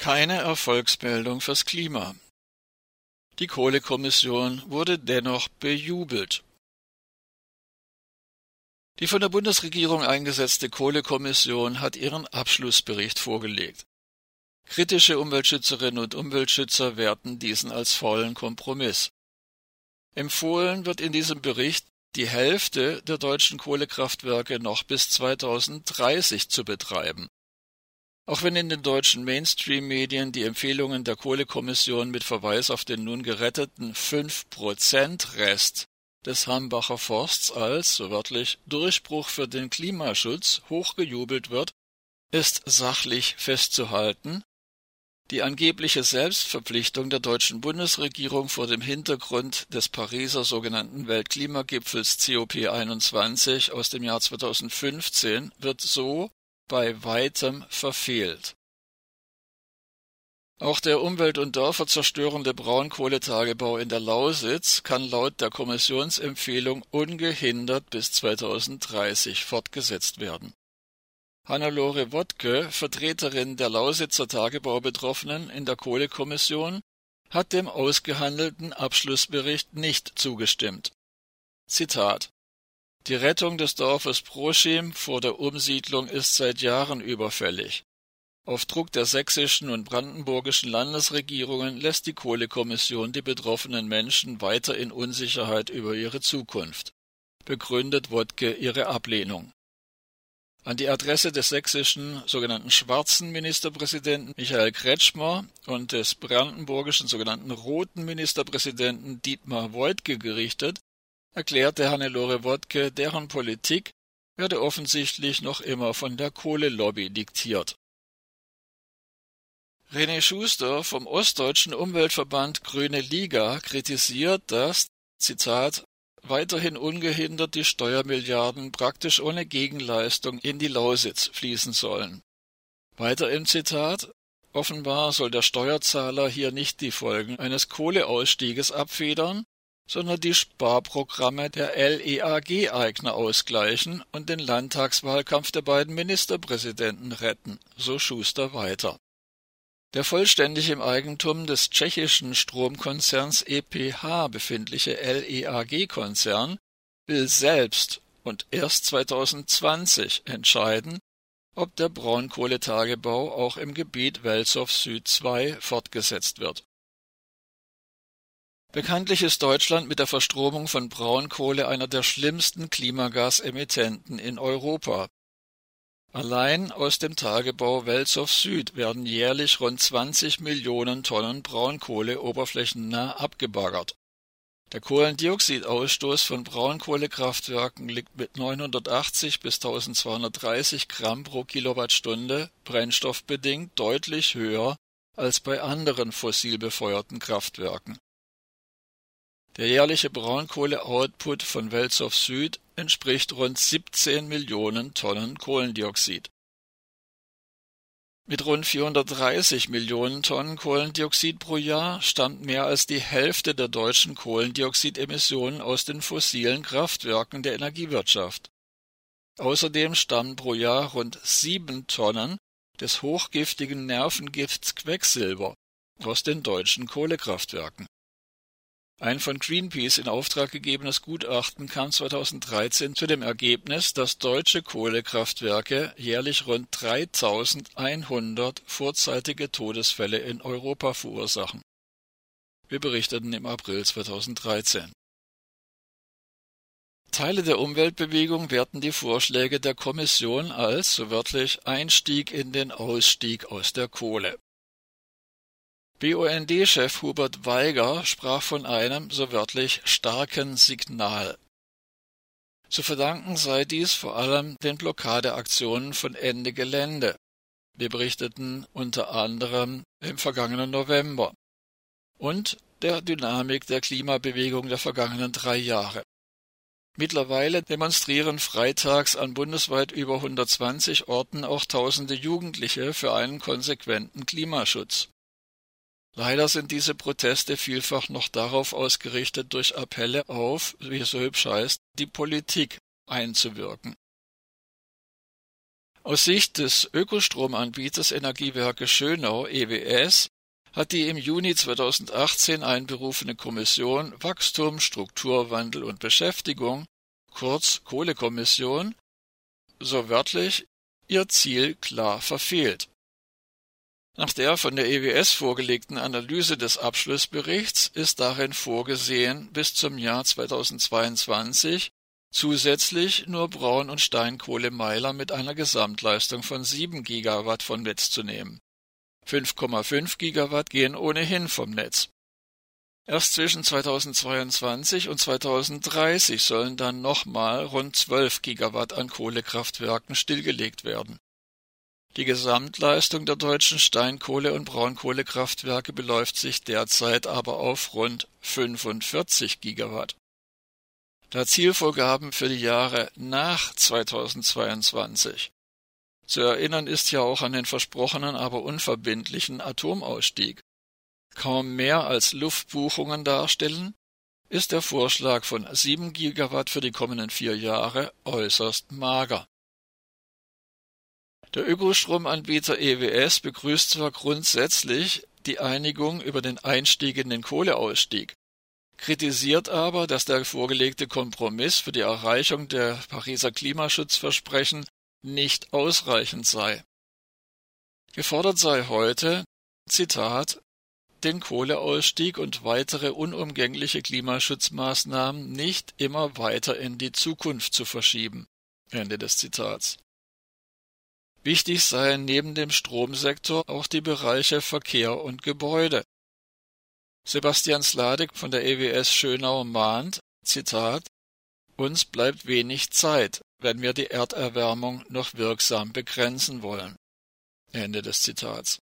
Keine Erfolgsmeldung fürs Klima. Die Kohlekommission wurde dennoch bejubelt. Die von der Bundesregierung eingesetzte Kohlekommission hat ihren Abschlussbericht vorgelegt. Kritische Umweltschützerinnen und Umweltschützer werten diesen als faulen Kompromiss. Empfohlen wird in diesem Bericht, die Hälfte der deutschen Kohlekraftwerke noch bis 2030 zu betreiben. Auch wenn in den deutschen Mainstream-Medien die Empfehlungen der Kohlekommission mit Verweis auf den nun geretteten 5%-Rest des Hambacher Forsts als, so wörtlich, Durchbruch für den Klimaschutz hochgejubelt wird, ist sachlich festzuhalten, die angebliche Selbstverpflichtung der deutschen Bundesregierung vor dem Hintergrund des Pariser sogenannten Weltklimagipfels COP21 aus dem Jahr 2015 wird so bei weitem verfehlt. Auch der umwelt- und dörferzerstörende Braunkohletagebau in der Lausitz kann laut der Kommissionsempfehlung ungehindert bis 2030 fortgesetzt werden. Hannelore Wodke, Vertreterin der Lausitzer Tagebaubetroffenen in der Kohlekommission, hat dem ausgehandelten Abschlussbericht nicht zugestimmt. Zitat die Rettung des Dorfes Proschim vor der Umsiedlung ist seit Jahren überfällig. Auf Druck der sächsischen und brandenburgischen Landesregierungen lässt die Kohlekommission die betroffenen Menschen weiter in Unsicherheit über ihre Zukunft. Begründet Wodke ihre Ablehnung. An die Adresse des sächsischen sogenannten schwarzen Ministerpräsidenten Michael Kretschmer und des brandenburgischen sogenannten roten Ministerpräsidenten Dietmar Woidke gerichtet erklärte Hannelore Wodke, deren Politik werde offensichtlich noch immer von der Kohlelobby diktiert. René Schuster vom Ostdeutschen Umweltverband Grüne Liga kritisiert, dass, Zitat, weiterhin ungehindert die Steuermilliarden praktisch ohne Gegenleistung in die Lausitz fließen sollen. Weiter im Zitat Offenbar soll der Steuerzahler hier nicht die Folgen eines Kohleausstieges abfedern, sondern die Sparprogramme der LEAG-Eigner ausgleichen und den Landtagswahlkampf der beiden Ministerpräsidenten retten, so Schuster weiter. Der vollständig im Eigentum des tschechischen Stromkonzerns EPH befindliche LEAG-Konzern will selbst und erst 2020 entscheiden, ob der Braunkohletagebau auch im Gebiet Welzow Süd 2 fortgesetzt wird Bekanntlich ist Deutschland mit der Verstromung von Braunkohle einer der schlimmsten Klimagasemittenten in Europa. Allein aus dem Tagebau Welzow Süd werden jährlich rund 20 Millionen Tonnen Braunkohle oberflächennah abgebaggert. Der Kohlendioxidausstoß von Braunkohlekraftwerken liegt mit 980 bis 1230 Gramm pro Kilowattstunde brennstoffbedingt deutlich höher als bei anderen fossil befeuerten Kraftwerken der jährliche Braunkohle-Output von Welzow Süd entspricht rund 17 Millionen Tonnen Kohlendioxid. Mit rund 430 Millionen Tonnen Kohlendioxid pro Jahr stammt mehr als die Hälfte der deutschen Kohlendioxidemissionen aus den fossilen Kraftwerken der Energiewirtschaft. Außerdem stammen pro Jahr rund sieben Tonnen des hochgiftigen Nervengifts Quecksilber aus den deutschen Kohlekraftwerken ein von Greenpeace in Auftrag gegebenes Gutachten kam 2013 zu dem Ergebnis, dass deutsche Kohlekraftwerke jährlich rund 3100 vorzeitige Todesfälle in Europa verursachen. Wir berichteten im April 2013. Teile der Umweltbewegung werten die Vorschläge der Kommission als, so wörtlich, Einstieg in den Ausstieg aus der Kohle. BUND-Chef Hubert Weiger sprach von einem, so wörtlich, starken Signal. Zu verdanken sei dies vor allem den Blockadeaktionen von Ende Gelände. Wir berichteten unter anderem im vergangenen November und der Dynamik der Klimabewegung der vergangenen drei Jahre. Mittlerweile demonstrieren freitags an bundesweit über 120 Orten auch tausende Jugendliche für einen konsequenten Klimaschutz. Leider sind diese Proteste vielfach noch darauf ausgerichtet, durch Appelle auf, wie es so hübsch heißt, die Politik einzuwirken. Aus Sicht des Ökostromanbieters Energiewerke Schönau EWS hat die im Juni 2018 einberufene Kommission Wachstum, Strukturwandel und Beschäftigung, kurz Kohlekommission, so wörtlich ihr Ziel klar verfehlt. Nach der von der EWS vorgelegten Analyse des Abschlussberichts ist darin vorgesehen, bis zum Jahr 2022 zusätzlich nur Braun- und Steinkohlemeiler mit einer Gesamtleistung von 7 Gigawatt vom Netz zu nehmen. 5,5 Gigawatt gehen ohnehin vom Netz. Erst zwischen 2022 und 2030 sollen dann nochmal rund 12 Gigawatt an Kohlekraftwerken stillgelegt werden. Die Gesamtleistung der deutschen Steinkohle- und Braunkohlekraftwerke beläuft sich derzeit aber auf rund 45 Gigawatt. Da Zielvorgaben für die Jahre nach 2022 zu erinnern ist ja auch an den versprochenen, aber unverbindlichen Atomausstieg. Kaum mehr als Luftbuchungen darstellen, ist der Vorschlag von 7 Gigawatt für die kommenden vier Jahre äußerst mager. Der Ökostromanbieter EWS begrüßt zwar grundsätzlich die Einigung über den Einstieg in den Kohleausstieg, kritisiert aber, dass der vorgelegte Kompromiss für die Erreichung der Pariser Klimaschutzversprechen nicht ausreichend sei. Gefordert sei heute, Zitat, den Kohleausstieg und weitere unumgängliche Klimaschutzmaßnahmen nicht immer weiter in die Zukunft zu verschieben. Ende des Zitats. Wichtig seien neben dem Stromsektor auch die Bereiche Verkehr und Gebäude. Sebastian Sladek von der EWS Schönau mahnt, Zitat, uns bleibt wenig Zeit, wenn wir die Erderwärmung noch wirksam begrenzen wollen. Ende des Zitats.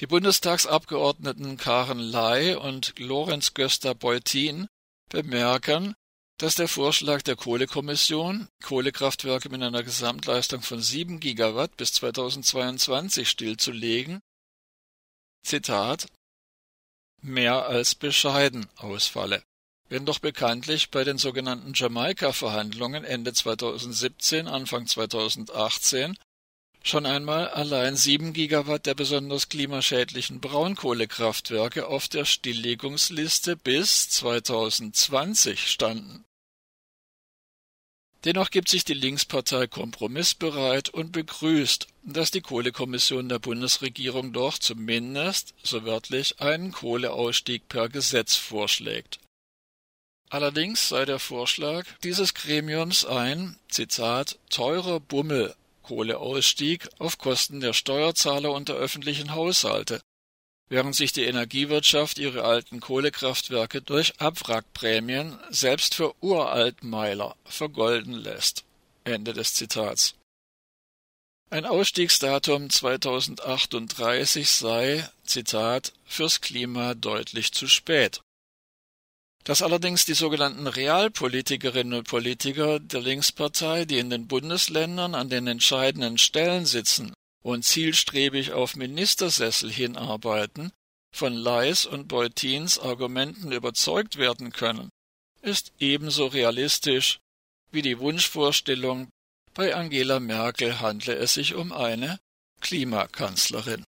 Die Bundestagsabgeordneten Karen Ley und Lorenz Göster-Beutin bemerken, dass der Vorschlag der Kohlekommission, Kohlekraftwerke mit einer Gesamtleistung von 7 Gigawatt bis 2022 stillzulegen, Zitat, mehr als bescheiden ausfalle. Wenn doch bekanntlich bei den sogenannten Jamaika-Verhandlungen Ende 2017, Anfang 2018 schon einmal allein sieben Gigawatt der besonders klimaschädlichen Braunkohlekraftwerke auf der Stilllegungsliste bis 2020 standen. Dennoch gibt sich die Linkspartei kompromissbereit und begrüßt, dass die Kohlekommission der Bundesregierung doch zumindest, so wörtlich, einen Kohleausstieg per Gesetz vorschlägt. Allerdings sei der Vorschlag dieses Gremiums ein, Zitat, teurer Bummel Kohleausstieg auf Kosten der Steuerzahler und der öffentlichen Haushalte, während sich die Energiewirtschaft ihre alten Kohlekraftwerke durch Abwrackprämien selbst für Uraltmeiler vergolden lässt. Ende des Zitats. Ein Ausstiegsdatum 2038 sei, Zitat, fürs Klima deutlich zu spät. Dass allerdings die sogenannten Realpolitikerinnen und Politiker der Linkspartei, die in den Bundesländern an den entscheidenden Stellen sitzen und zielstrebig auf Ministersessel hinarbeiten, von Leis und Beutins Argumenten überzeugt werden können, ist ebenso realistisch wie die Wunschvorstellung, bei Angela Merkel handle es sich um eine Klimakanzlerin.